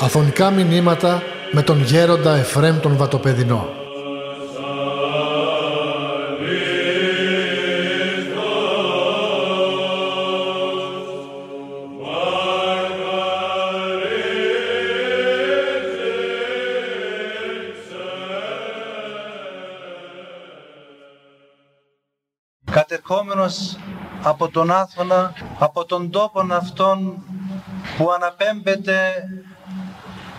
Αφωνικά μηνύματα με τον γέροντα Εφρέμ τον Βατοπεδινό. Κατερχόμενος από τον Άθωνα, από τον τόπο αυτόν που αναπέμπεται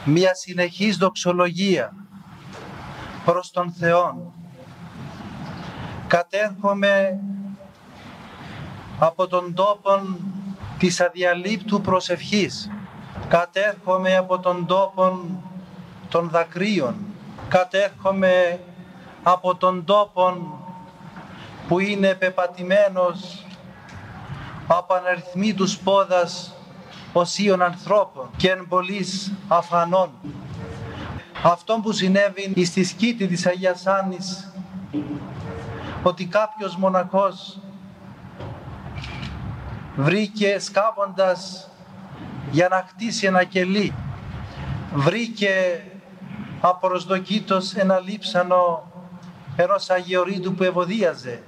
μια συνεχής δοξολογία προς τον Θεό. Κατέρχομαι από τον τόπο της αδιαλείπτου προσευχής. Κατέρχομαι από τον τόπο των δακρύων. Κατέρχομαι από τον τόπο που είναι πεπατημένος από αναριθμίτους πόδας οσίων ανθρώπων και εν πολλής αφανών. Αυτό που συνέβη στη σκήτη της Αγίας Άννης ότι κάποιος μοναχός βρήκε σκάβοντας για να χτίσει ένα κελί βρήκε απροσδοκήτως ένα λείψανο ενός Αγιορείτου που ευωδίαζε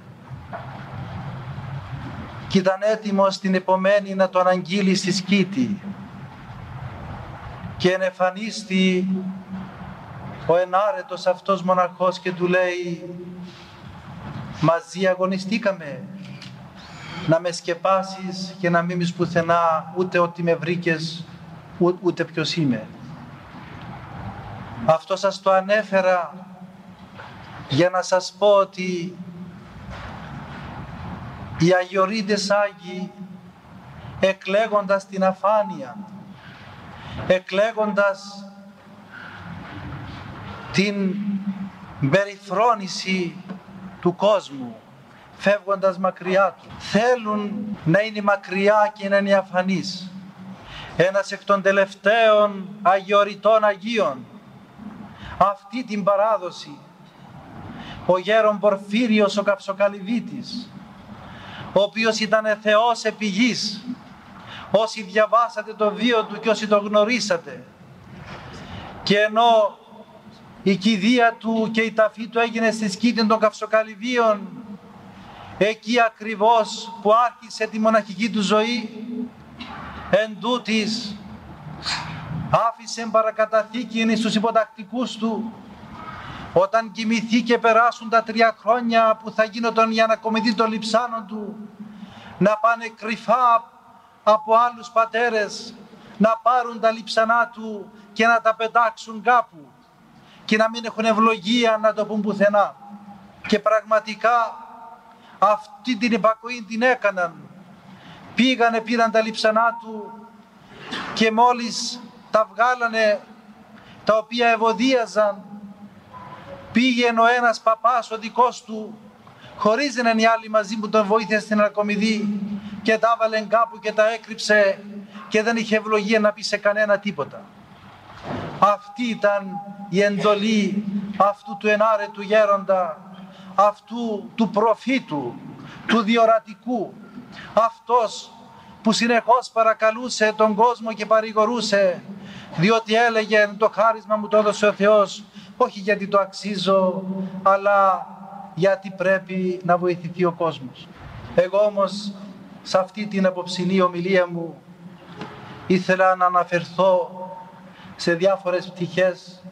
και ήταν έτοιμος την επομένη να το αναγγείλει στη σκήτη και ενεφανίστη ο ενάρετος αυτός μοναχός και του λέει μαζί αγωνιστήκαμε να με σκεπάσεις και να μην μεις πουθενά ούτε ότι με βρήκες ούτε ποιος είμαι. Αυτό σας το ανέφερα για να σας πω ότι οι Αγιορείτες Άγιοι εκλέγοντας την αφάνεια, εκλέγοντας την περιφρόνηση του κόσμου, φεύγοντας μακριά του. Θέλουν να είναι μακριά και να είναι αφανείς. Ένας εκ των τελευταίων αγιοριτών Αγίων, αυτή την παράδοση, ο γέρον Πορφύριος ο Καψοκαλυβίτης, ο οποίος ήταν Θεός επί γης. Όσοι διαβάσατε το βίο του και όσοι το γνωρίσατε. Και ενώ η κηδεία του και η ταφή του έγινε στη σκήτη των καυσοκαλυβίων, εκεί ακριβώς που άρχισε τη μοναχική του ζωή, εν τούτης, άφησε παρακαταθήκη στους υποτακτικούς του όταν κοιμηθεί και περάσουν τα τρία χρόνια που θα γίνονταν η ανακομιδή των λιψάνων του, να πάνε κρυφά από άλλους πατέρες, να πάρουν τα λιψανά του και να τα πετάξουν κάπου και να μην έχουν ευλογία να το πούν πουθενά. Και πραγματικά αυτή την υπακοή την έκαναν. Πήγανε, πήραν τα λιψανά του και μόλις τα βγάλανε τα οποία ευωδίαζαν Πήγαινε ο ένας παπάς, ο δικός του, χωρίς να είναι οι άλλοι μαζί που τον βοήθησε στην αρκομιδή και τα έβαλε κάπου και τα έκρυψε και δεν είχε ευλογία να πει σε κανένα τίποτα. Αυτή ήταν η εντολή αυτού του ενάρετου γέροντα, αυτού του προφήτου, του διορατικού, αυτός που συνεχώς παρακαλούσε τον κόσμο και παρηγορούσε διότι έλεγε το χάρισμα μου το έδωσε ο Θεός όχι γιατί το αξίζω, αλλά γιατί πρέπει να βοηθηθεί ο κόσμος. Εγώ όμως σε αυτή την απόψινή ομιλία μου ήθελα να αναφερθώ σε διάφορες πτυχές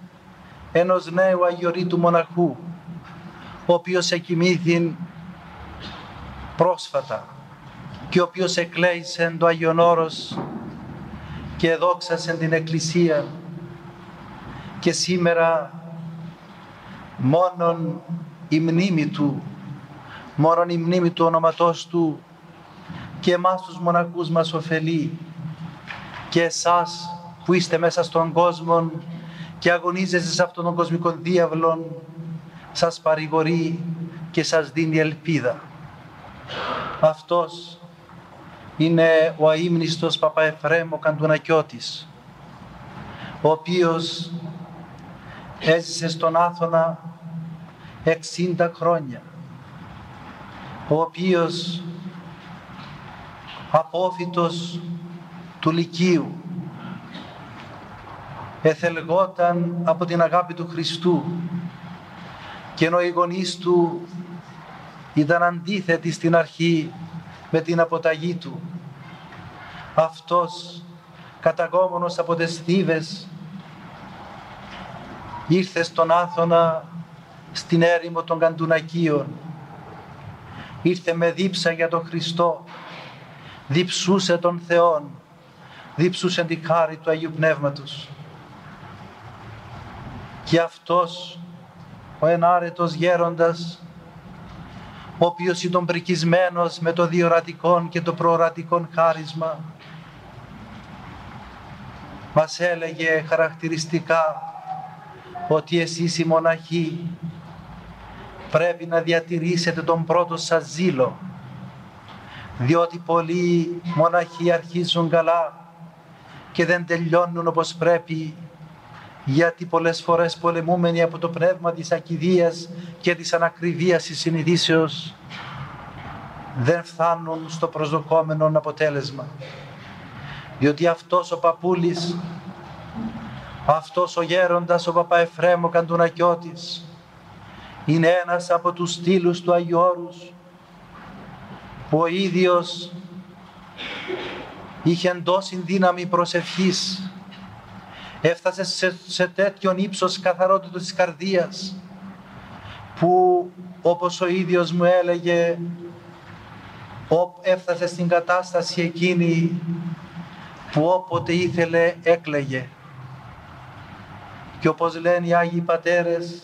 ενός νέου αγιορείτου μοναχού ο οποίος εκοιμήθη πρόσφατα και ο οποίος εκλέησε το Άγιον Όρος και δόξασε την Εκκλησία και σήμερα μόνον η μνήμη Του, μόνον η μνήμη του όνοματός Του. Και εμάς τους μοναχούς μας ωφελεί. Και εσάς που είστε μέσα στον κόσμο και αγωνίζεστε σε αυτόν τον κοσμικό διάβλο σας παρηγορεί και σας δίνει ελπίδα. Αυτός είναι ο αείμνηστος Παπαεφρέμ ο Καντουνακιώτης ο οποίος έζησε στον Άθωνα 60 χρόνια ο οποίος απόφυτος του Λυκείου εθελγόταν από την αγάπη του Χριστού και ενώ οι γονείς του ήταν αντίθετοι στην αρχή με την αποταγή του αυτός καταγόμενος από τις θύβες ήρθε στον Άθωνα στην έρημο των Καντουνακίων. Ήρθε με δίψα για τον Χριστό. Διψούσε τον Θεόν. Διψούσε την χάρη του Αγίου Πνεύματος. Και αυτός ο ενάρετος γέροντας ο οποίος ήταν πρικισμένος με το διορατικό και το προορατικό χάρισμα μας έλεγε χαρακτηριστικά ότι εσείς οι μοναχοί πρέπει να διατηρήσετε τον πρώτο σας ζήλο διότι πολλοί μοναχοί αρχίζουν καλά και δεν τελειώνουν όπως πρέπει γιατί πολλές φορές πολεμούμενοι από το πνεύμα της ακιδείας και της ανακριβίας της συνειδήσεως δεν φτάνουν στο προσδοκόμενο αποτέλεσμα. Διότι αυτός ο παππούλης, αυτός ο γέροντας, ο Παπαεφρέμ, ο Καντουνακιώτης, είναι ένας από τους στήλους του Αγίου Όρους, που ο ίδιος είχε εντός δύναμη προσευχής. Έφτασε σε, σε τέτοιον ύψος καθαρότητας της καρδίας που όπως ο ίδιος μου έλεγε έφτασε στην κατάσταση εκείνη που όποτε ήθελε έκλαιγε και όπως λένε οι Άγιοι Πατέρες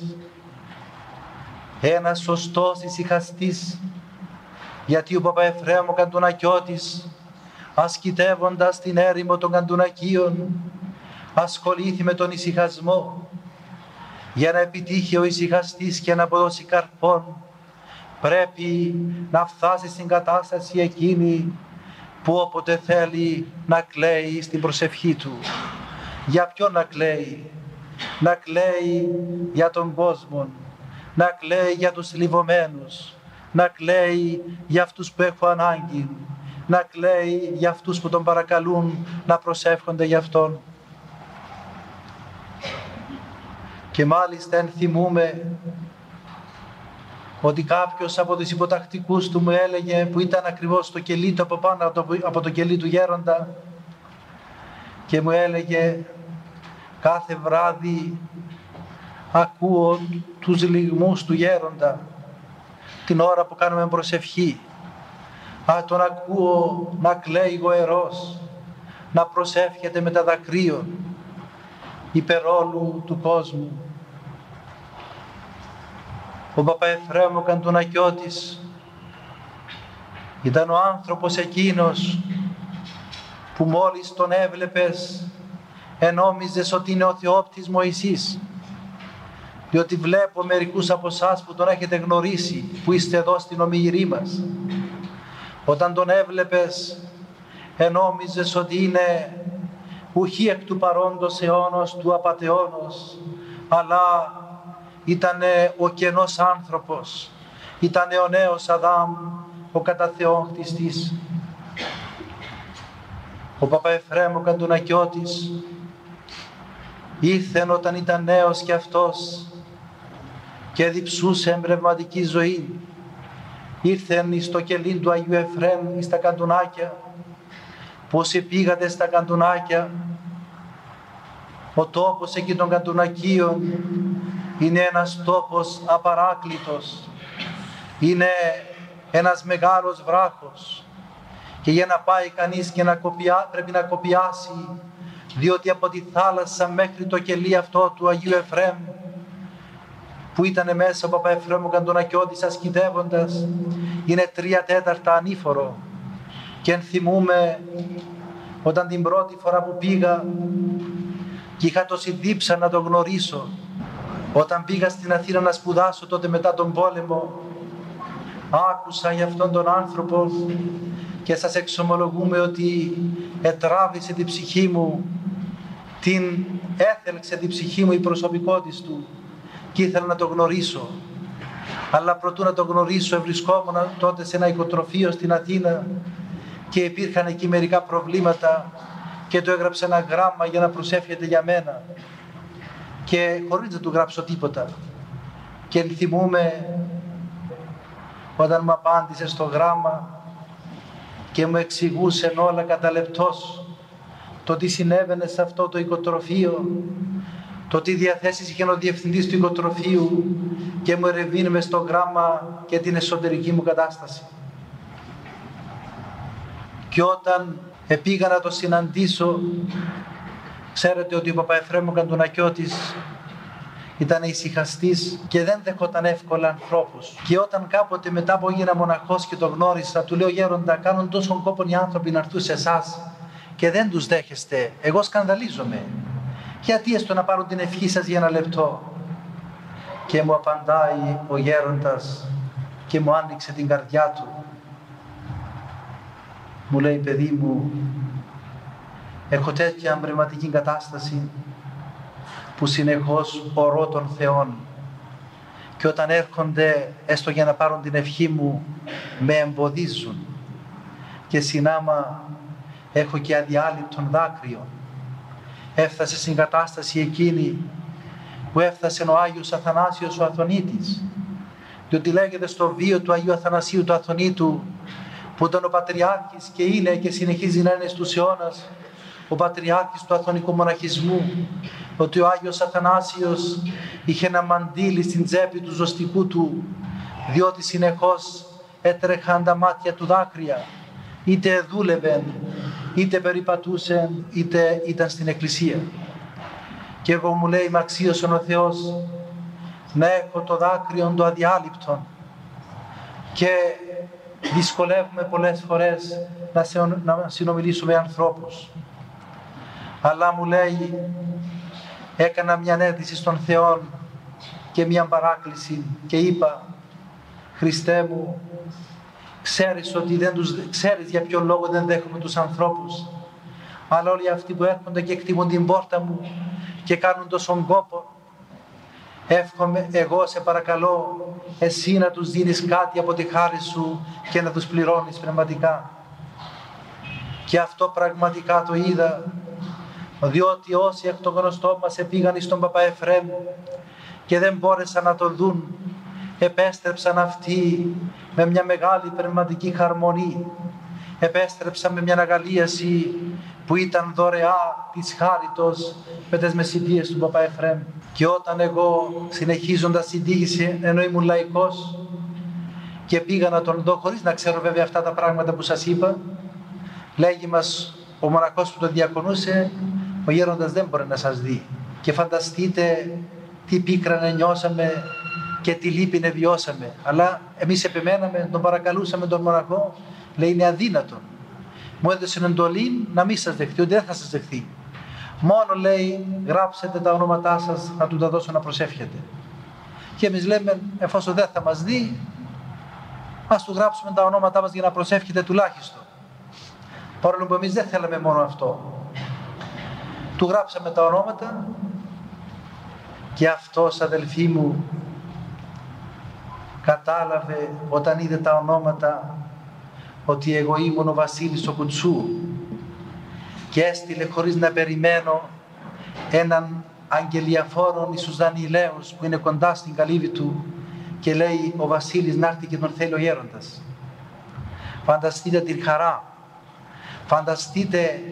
ένας σωστός ησυχαστής γιατί ο Παπαεφρέμ ο Καντουνακιώτης ασκητεύοντας την έρημο των Καντουνακίων ασχολήθη με τον ησυχασμό για να επιτύχει ο ησυχαστής και να αποδώσει καρπών πρέπει να φτάσει στην κατάσταση εκείνη που όποτε θέλει να κλαίει στην προσευχή του. Για ποιον να κλαίει; Να κλαίει για τον κόσμο. Να κλαίει για τους λιβωμένους. Να κλαίει για αυτούς που έχουν ανάγκη. Να κλαίει για αυτούς που τον παρακαλούν να προσεύχονται για Αυτόν. Και μάλιστα ενθυμούμε ότι κάποιος από τους υποτακτικούς του μου έλεγε που ήταν ακριβώς το κελί του από πάνω από το κελί του γέροντα και μου έλεγε κάθε βράδυ ακούω τους λιγμούς του γέροντα την ώρα που κάνουμε προσευχή. Α, τον ακούω να κλαίει γοερός, να προσεύχεται με τα δακρύων υπερόλου του κόσμου. Ο Παπαεφρέμ ο Καντουνακιώτης ήταν ο άνθρωπος εκείνος που μόλις τον έβλεπες ενόμιζες ότι είναι ο Θεόπτης Μωυσής διότι βλέπω μερικούς από εσάς που τον έχετε γνωρίσει που είστε εδώ στην ομιγυρή μας όταν τον έβλεπες ενόμιζες ότι είναι ουχή εκ του παρόντος αιώνος του απατεώνος, αλλά ήταν ο κενός άνθρωπος, ήταν ο νέος Αδάμ, ο κατά Θεόν χτιστής. Ο Παπαεφρέμ ο Καντουνακιώτης ήρθε όταν ήταν νέος και αυτός και διψούσε εμπνευματική ζωή. Ήρθεν στο κελί του Αγίου Εφρέμ στα Καντουνάκια. Πόσοι πήγατε στα καντουνάκια, ο τόπος εκεί των καντουνακίων είναι ένας τόπος απαράκλητος, είναι ένας μεγάλος βράχος. Και για να πάει κανείς και να κοπιά, πρέπει να κοπιάσει διότι από τη θάλασσα μέχρι το κελί αυτό του Αγίου Εφρέμ που ήταν μέσα ο Παπαεφρέμ ο Καντουνακιώτης ασκητεύοντας. Είναι τρία τέταρτα ανήφορο. Και ενθυμούμε όταν την πρώτη φορά που πήγα και είχα τόση δίψα να τον γνωρίσω όταν πήγα στην Αθήνα να σπουδάσω τότε μετά τον πόλεμο άκουσα για αυτόν τον άνθρωπο και σας εξομολογούμε ότι ετράβησε την ψυχή μου την έθελξε την ψυχή μου η προσωπικότητα του και ήθελα να τον γνωρίσω. Αλλά προτού να τον γνωρίσω βρισκόμουν τότε σε ένα οικοτροφείο στην Αθήνα και υπήρχαν εκεί μερικά προβλήματα και του έγραψε ένα γράμμα για να προσεύχεται για μένα. Και χωρίς να του γράψω τίποτα. Και θυμούμε όταν μου απάντησε στο γράμμα και μου εξηγούσε όλα κατά λεπτός το τι συνέβαινε σε αυτό το οικοτροφείο το τι διαθέσεις είχε ο διευθυντής του οικοτροφείου και μου ερευνήνε στο γράμμα και την εσωτερική μου κατάσταση. Και όταν επήγα να το συναντήσω, ξέρετε ότι ο Παπαεφρέμου Καντουνακιώτης ήταν ησυχαστής και δεν δεχόταν εύκολα ανθρώπους. Και όταν κάποτε μετά που έγινα μοναχός και το γνώρισα, του λέω Γέροντα, κάνουν τόσο κόπο οι άνθρωποι να έρθουν σε εσάς και δεν τους δέχεστε. Εγώ σκανδαλίζομαι. Γιατί έστω να πάρουν την ευχή σας για ένα λεπτό; Και μου απαντάει ο γέροντας και μου άνοιξε την καρδιά του. Μου λέει παιδί μου, έχω τέτοια μπρηματική κατάσταση που συνεχώς ορώ των Θεών και όταν έρχονται έστω για να πάρουν την ευχή μου με εμποδίζουν και συνάμα έχω και αδιάλειπτον δάκρυο έφτασε στην κατάσταση εκείνη που έφτασε ο Άγιος Αθανάσιος ο Αθωνίτης. Διότι λέγεται στο βίο του Αγίου Αθανασίου του Αθωνίτου που ήταν ο Πατριάρχης και είναι και συνεχίζει να είναι στους αιώνας ο Πατριάρχης του Αθωνικού Μοναχισμού ότι ο Άγιος Αθανάσιος είχε ένα μαντίλι στην τσέπη του ζωστικού του διότι συνεχώς έτρεχαν τα μάτια του δάκρυα είτε δούλευε, είτε περιπατούσε, είτε ήταν στην εκκλησία. Και εγώ μου λέει, μ' αξίωσε ο Θεός να έχω το δάκρυο το αδιάλειπτο και δυσκολεύουμε πολλές φορές να συνομιλήσουμε με ανθρώπους. Αλλά μου λέει, έκανα μια αίτηση στον Θεό και μια παράκληση και είπα, Χριστέ μου, ξέρεις ότι δεν τους, ξέρεις για ποιο λόγο δεν δέχομαι τους ανθρώπους, αλλά όλοι αυτοί που έρχονται και εκτιμούν την πόρτα μου και κάνουν τόσο κόπο, εύχομαι εγώ σε παρακαλώ εσύ να τους δίνεις κάτι από τη χάρη σου και να τους πληρώνεις πνευματικά. Και αυτό πραγματικά το είδα διότι όσοι εκ το γνωστό μας επήγαν στον Παπα Εφραίμ και δεν μπόρεσαν να το δουν επέστρεψαν αυτοί με μια μεγάλη πνευματική χαρμονή επέστρεψαν με μια αγαλίαση που ήταν δωρεά της χάριτος με τις μεσητείες του Παπα Εφραίμ και όταν εγώ συνεχίζοντας συντήγηση ενώ ήμουν λαϊκός και πήγα να τον δω χωρίς να ξέρω βέβαια αυτά τα πράγματα που σας είπα λέγει μας ο μοναχός που τον διακονούσε ο γέροντας δεν μπορεί να σας δει. Και φανταστείτε τι πίκρανε νιώσαμε και τι λύπη βιώσαμε. Αλλά εμείς επιμέναμε, τον παρακαλούσαμε τον μοναχό, λέει είναι αδύνατο. Μου έδωσε εντολή να μην σας δεχτεί, ότι δεν θα σας δεχτεί. Μόνο λέει γράψετε τα ονόματά σας να του τα δώσω να προσεύχετε. Και εμείς λέμε εφόσον δεν θα μας δει, ας του γράψουμε τα ονόματά μας για να προσεύχετε τουλάχιστον. Παρόλο που εμείς δεν θέλαμε μόνο αυτό. Του γράψαμε τα ονόματα και αυτός αδελφοί μου κατάλαβε όταν είδε τα ονόματα ότι εγώ ήμουν ο Βασίλης ο Κουτσού και έστειλε χωρίς να περιμένω έναν αγγελιαφόρον Ιησούς Δανιλαίος που είναι κοντά στην καλύβη του και λέει ο Βασίλης να έρθει και τον θέλει ο γέροντας. Φανταστείτε την χαρά, φανταστείτε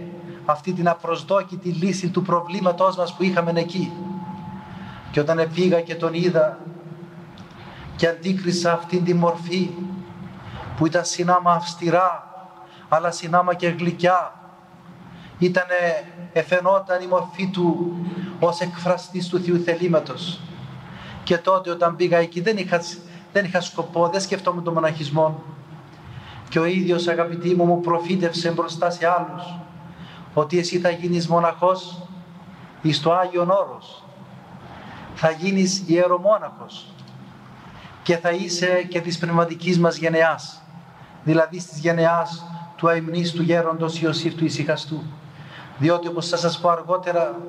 αυτή την απροσδόκητη λύση του προβλήματός μας που είχαμε εκεί. Και όταν πήγα και τον είδα και αντίκρισα αυτή τη μορφή που ήταν συνάμα αυστηρά αλλά συνάμα και γλυκιά. Ήτανε εφαινόταν η μορφή του ως εκφραστής του Θεού θελήματος. Και τότε όταν πήγα εκεί δεν είχα, δεν είχα σκοπό, δεν σκεφτόμουν τον μοναχισμό. Και ο ίδιος αγαπητή μου μου προφήτευσε μπροστά σε άλλους ότι εσύ θα γίνεις μοναχός εις το Άγιον Όρος. Θα γίνεις ιερομόναχος και θα είσαι και της πνευματικής μας γενεάς, δηλαδή της γενεάς του αιμνής του γέροντος Ιωσήφ του Ισυχαστού. Διότι όπως θα σας πω αργότερα,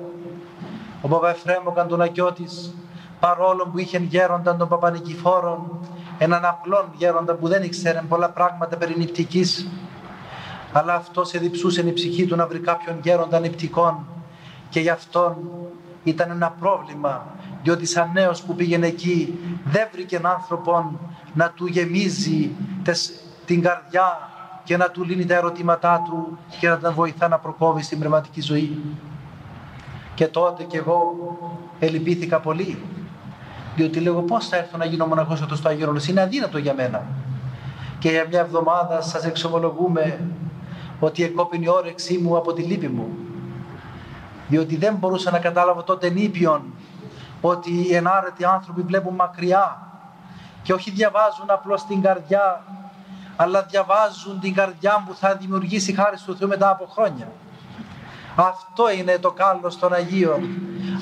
ο Παπαεφρέμ ο Καντονακιώτης, παρόλο που είχε γέροντα τον Παπανικηφόρον, έναν απλόν γέροντα που δεν ήξερε πολλά πράγματα περί νηπτικής, αλλά αυτός εδιψούσε η ψυχή του να βρει κάποιον γέροντα νηπτικών και γι' αυτόν ήταν ένα πρόβλημα διότι σαν νέος που πήγαινε εκεί δεν βρήκε άνθρωπον να του γεμίζει την καρδιά και να του λύνει τα ερωτήματά του και να τον βοηθά να προκόβει στην πνευματική ζωή. Και τότε κι εγώ ελυπήθηκα πολύ διότι λέγω πώς θα έρθω να γίνω μοναχός εδώ στο Άγιο είναι αδύνατο για μένα. Και για μια εβδομάδα σας εξομολογούμε ότι εκόπιν η όρεξή μου από τη λύπη μου. Διότι δεν μπορούσα να καταλάβω τότε νήπιον ότι οι ενάρετοι άνθρωποι βλέπουν μακριά και όχι διαβάζουν απλώς την καρδιά αλλά διαβάζουν την καρδιά που θα δημιουργήσει χάρη του Θεού μετά από χρόνια. Αυτό είναι το κάλος των Αγίων.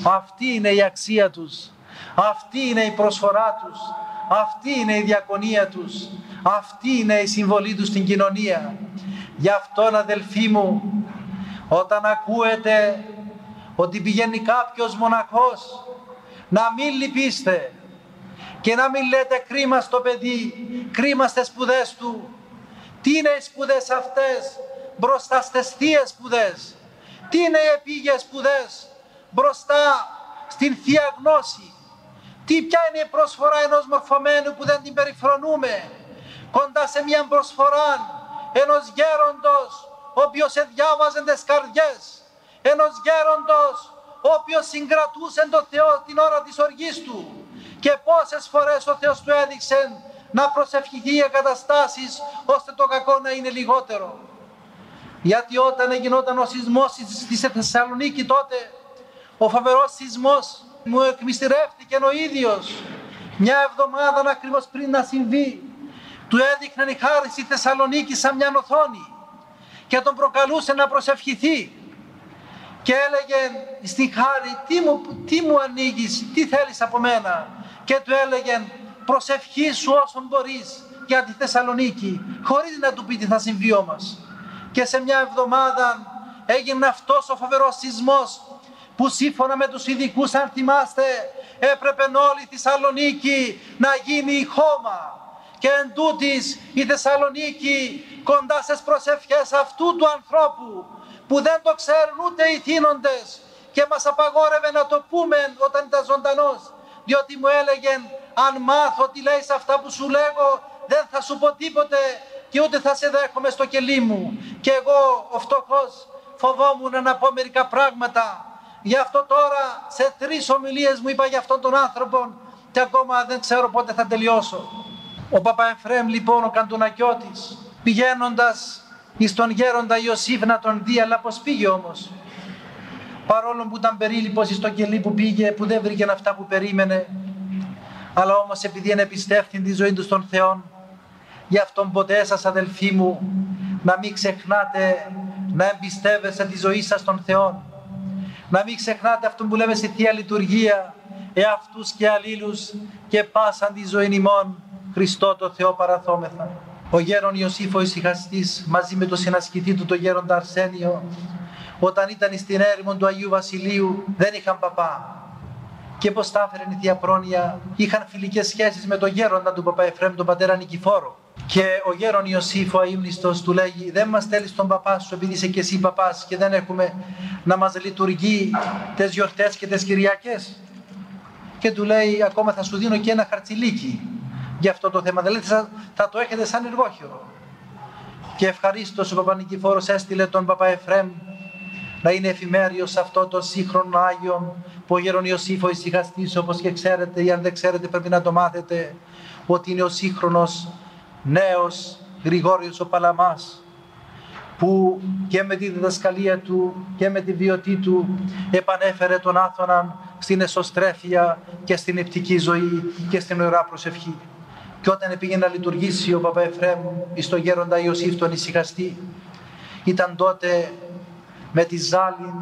Αυτή είναι η αξία τους. Αυτή είναι η προσφορά τους. Αυτή είναι η διακονία τους. Αυτή είναι η συμβολή τους στην κοινωνία. Γι' αυτόν αδελφοί μου, όταν ακούετε ότι πηγαίνει κάποιος μοναχός, να μην λυπήστε και να μην λέτε κρίμα στο παιδί, κρίμα στις σπουδές του. Τι είναι οι σπουδές αυτές μπροστά στις θείες σπουδές; Τι είναι οι επίγειες σπουδές μπροστά στην Θεία Γνώση; Τι ποια είναι η προσφορά ενός μορφωμένου που δεν την περιφρονούμε; Κοντά σε μια προσφορά ενός γέροντος ο οποίος εδιάβαζε τις καρδιές ενός γέροντος ο οποίος συγκρατούσε τον Θεό την ώρα της οργής του και πόσες φορές ο Θεός του έδειξε να προσευχηθεί οι εγκαταστάσεις ώστε το κακό να είναι λιγότερο. Γιατί όταν γινόταν ο σεισμός στη Θεσσαλονίκη τότε, ο φαβερός σεισμός μου εκμυστηρεύτηκε ο ίδιος μια εβδομάδα ακριβώς πριν να συμβεί. Του έδειχναν η χάρη στη Θεσσαλονίκη σαν μια οθόνη και τον προκαλούσε να προσευχηθεί. Και έλεγε στη χάρη τι μου, τι μου ανοίγεις, τι θέλεις από μένα; Και του έλεγε προσευχή σου όσο μπορείς για τη Θεσσαλονίκη χωρίς να του πει τι θα συμβεί όμως. Και σε μια εβδομάδα έγινε αυτός ο φοβερός σεισμός που σύμφωνα με τους ειδικούς αν θυμάστε έπρεπε όλη η Θεσσαλονίκη να γίνει χώμα και εν τούτης, η Θεσσαλονίκη κοντά στις προσευχές αυτού του ανθρώπου που δεν το ξέρουν ούτε οι θύνοντες και μας απαγόρευε να το πούμε όταν ήταν ζωντανός διότι μου έλεγε αν μάθω τι λέει αυτά που σου λέγω δεν θα σου πω τίποτε και ούτε θα σε δέχομαι στο κελί μου και εγώ ο φτωχός φοβόμουν να πω μερικά πράγματα Γι' αυτό τώρα σε τρεις ομιλίες μου είπα για αυτόν τον άνθρωπο και ακόμα δεν ξέρω πότε θα τελειώσω. Ο Παπαεφρέμ λοιπόν ο Καντουνακιώτης πηγαίνοντας εις τον γέροντα Ιωσήφ να τον δει αλλά πως πήγε όμως. Παρόλο που ήταν περίληπος στο κελί που πήγε που δεν βρήκε αυτά που περίμενε αλλά όμως επειδή είναι πιστεύτη τη ζωή τους στον Θεό γι' αυτόν ποτέ σας αδελφοί μου να μην ξεχνάτε να εμπιστεύεστε τη ζωή σας στον Θεό να μην ξεχνάτε αυτό που λέμε στη Θεία Λειτουργία, εαυτούς και αλλήλους και πάσαν τη ζωή ημών, Χριστό το Θεό παραθόμεθα. Ο γέρον Ιωσήφ ο ησυχαστής μαζί με το συνασκητή του το γέροντα Αρσένιο όταν ήταν στην έρημο του Αγίου Βασιλείου δεν είχαν παπά. Και πώς τα έφερε η Θεία Πρόνοια, είχαν φιλικές σχέσεις με τον γέροντα του Παπα Εφραίμ, τον πατέρα Νικηφόρο. Και ο γέρον Ιωσήφ ο αείμνηστος του λέγει δεν μας στέλνεις τον παπά σου επειδή είσαι και εσύ παπάς και δεν έχουμε να μας λειτουργεί τις γιορτές και τις Κυριακές. Και του λέει ακόμα θα σου δίνω και ένα χαρτσιλίκι για αυτό το θέμα. Δηλαδή θα, θα το έχετε σαν εργόχειρο. Και ευχαρίστως ο Παπα-Νικηφόρος έστειλε τον Παπα Εφρέμ να είναι εφημέριος σε αυτό το σύγχρονο Άγιο που ο γέρον Ιωσήφ ο ησυχαστής όπως και ξέρετε ή αν δεν ξέρετε πρέπει να το μάθετε ότι είναι ο σύγχρονος νέος Γρηγόριος ο Παλαμάς που και με τη διδασκαλία του και με τη βιωτή του επανέφερε τον Άθωναν στην εσωστρέφεια και στην επτική ζωή και στην ωραία προσευχή. Και όταν πήγε να λειτουργήσει ο Παπα Εφραίμ στο γέροντα Ιωσήφ τον ησυχαστή, ήταν τότε με τη ζάλη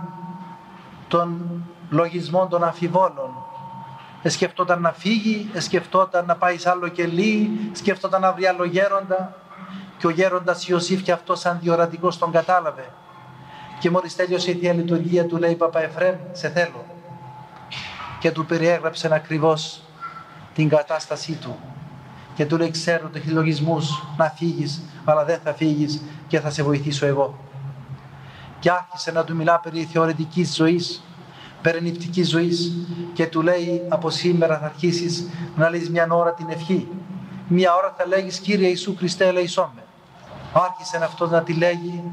των λογισμών των αμφιβόλων σκεφτόταν να φύγει, σκεφτόταν να πάει σε άλλο κελί, σκεφτόταν να βρει άλλο γέροντα. Και ο γέροντας Ιωσήφ και αυτός σαν διορατικός τον κατάλαβε. Και μόλις τέλειωσε η Θεία Λειτουργία του λέει Παπα Εφραίμ, σε θέλω. Και του περιέγραψε ακριβώς την κατάστασή του. Και του λέει ξέρω το λογισμούς να φύγεις αλλά δεν θα φύγεις και θα σε βοηθήσω εγώ και άρχισε να του μιλά περί θεωρητικής ζωής περί νηπτικής ζωής και του λέει από σήμερα θα αρχίσεις να λες μια ώρα την ευχή. Μια ώρα θα λέγεις Κύριε Ιησού Χριστέ ελεησό με άρχισε αυτός να τη λέγει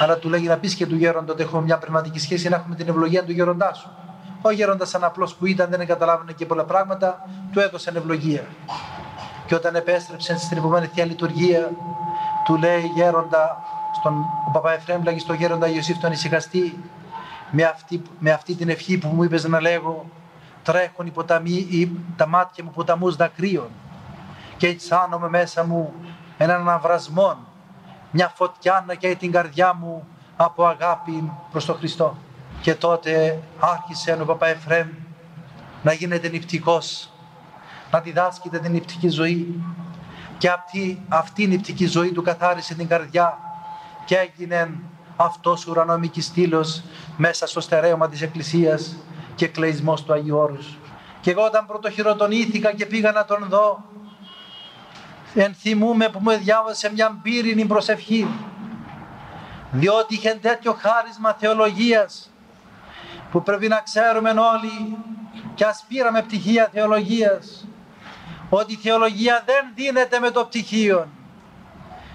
αλλά του λέγει να πεις και του γέροντα ότι έχουμε μια πνευματική σχέση να έχουμε την ευλογία του γέροντά σου ο γέροντας σαν απλός που ήταν δεν καταλάβαινε και πολλά πράγματα του έδωσε ευλογία και όταν επέστρεψε στην επόμενη Θεία Λειτουργία, του λέει γέροντα, στον, ο Παπά Εφραίμ λέγει στον γέροντα Ιωσήφ τον ησυχαστή, με αυτή, με αυτή την ευχή που μου είπες να λέγω, τρέχουν οι ποταμοί, τα μάτια μου ποταμούς δακρύων και αισθάνομαι μέσα μου έναν αναβρασμό, μια φωτιά να καίει την καρδιά μου από αγάπη προς τον Χριστό. Και τότε άρχισε ο Παπά Εφραίμ να γίνεται νηπτικός να διδάσκεται την νηπτική ζωή και αυτή, αυτή η νηπτική ζωή του καθάρισε την καρδιά και έγινε αυτός ουρανομικής στήλος μέσα στο στερέωμα της Εκκλησίας και κλεισμός του Αγίου Όρους. Και εγώ όταν πρωτοχειροτονήθηκα και πήγα να τον δω ενθυμούμε που μου διάβασε μια πύρινη προσευχή διότι είχε τέτοιο χάρισμα θεολογίας που πρέπει να ξέρουμε όλοι και ας πήραμε πτυχία θεολογίας ότι η θεολογία δεν δίνεται με το πτυχίο.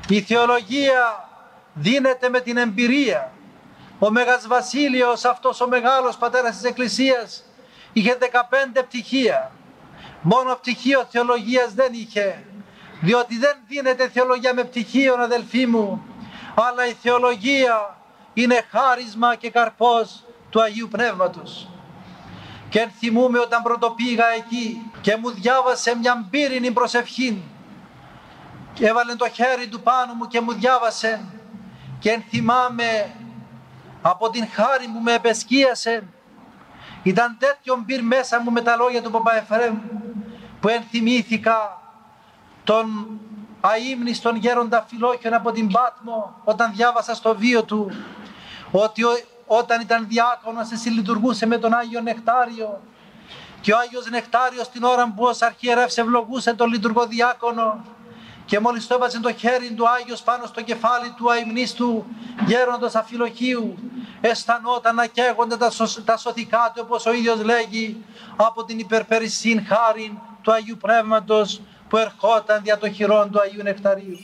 Η θεολογία δίνεται με την εμπειρία. Ο Μέγας Βασίλειος, αυτός ο μεγάλος πατέρας της Εκκλησίας, είχε 15 πτυχία. Μόνο πτυχίο θεολογίας δεν είχε. Διότι δεν δίνεται θεολογία με πτυχίο, αδελφοί μου, αλλά η θεολογία είναι χάρισμα και καρπός του Αγίου Πνεύματος. Και θυμούμαι όταν πρώτο πήγα εκεί και μου διάβασε μια πύρινη προσευχή και έβαλε το χέρι του πάνω μου και μου διάβασε. Και θυμάμαι από την χάρη που με επεσκίασε. Ήταν τέτοιο μπυρ μέσα μου με τα λόγια του Παπα Εφραίμ που ενθυμήθηκα τον αείμνηστον γέροντα Φιλόχιον από την Πάτμο όταν διάβασα στο βίο του ότι όταν ήταν διάκονος εσύ λειτουργούσε με τον Άγιο Νεκτάριο και ο Άγιος Νεκτάριος την ώρα που ως αρχιερεύς ευλογούσε τον λειτουργό διάκονο και μόλις το έβαζε το χέρι του Άγιος πάνω στο κεφάλι του αιμνίστου γέροντος αφιλοχείου αισθανόταν να καίγονται τα, σω, τα σωθικά του όπως ο ίδιος λέγει από την υπερπερισύν χάρη του Αγίου Πνεύματος που ερχόταν δια το χειρόν του Αγίου Νεκταρίου.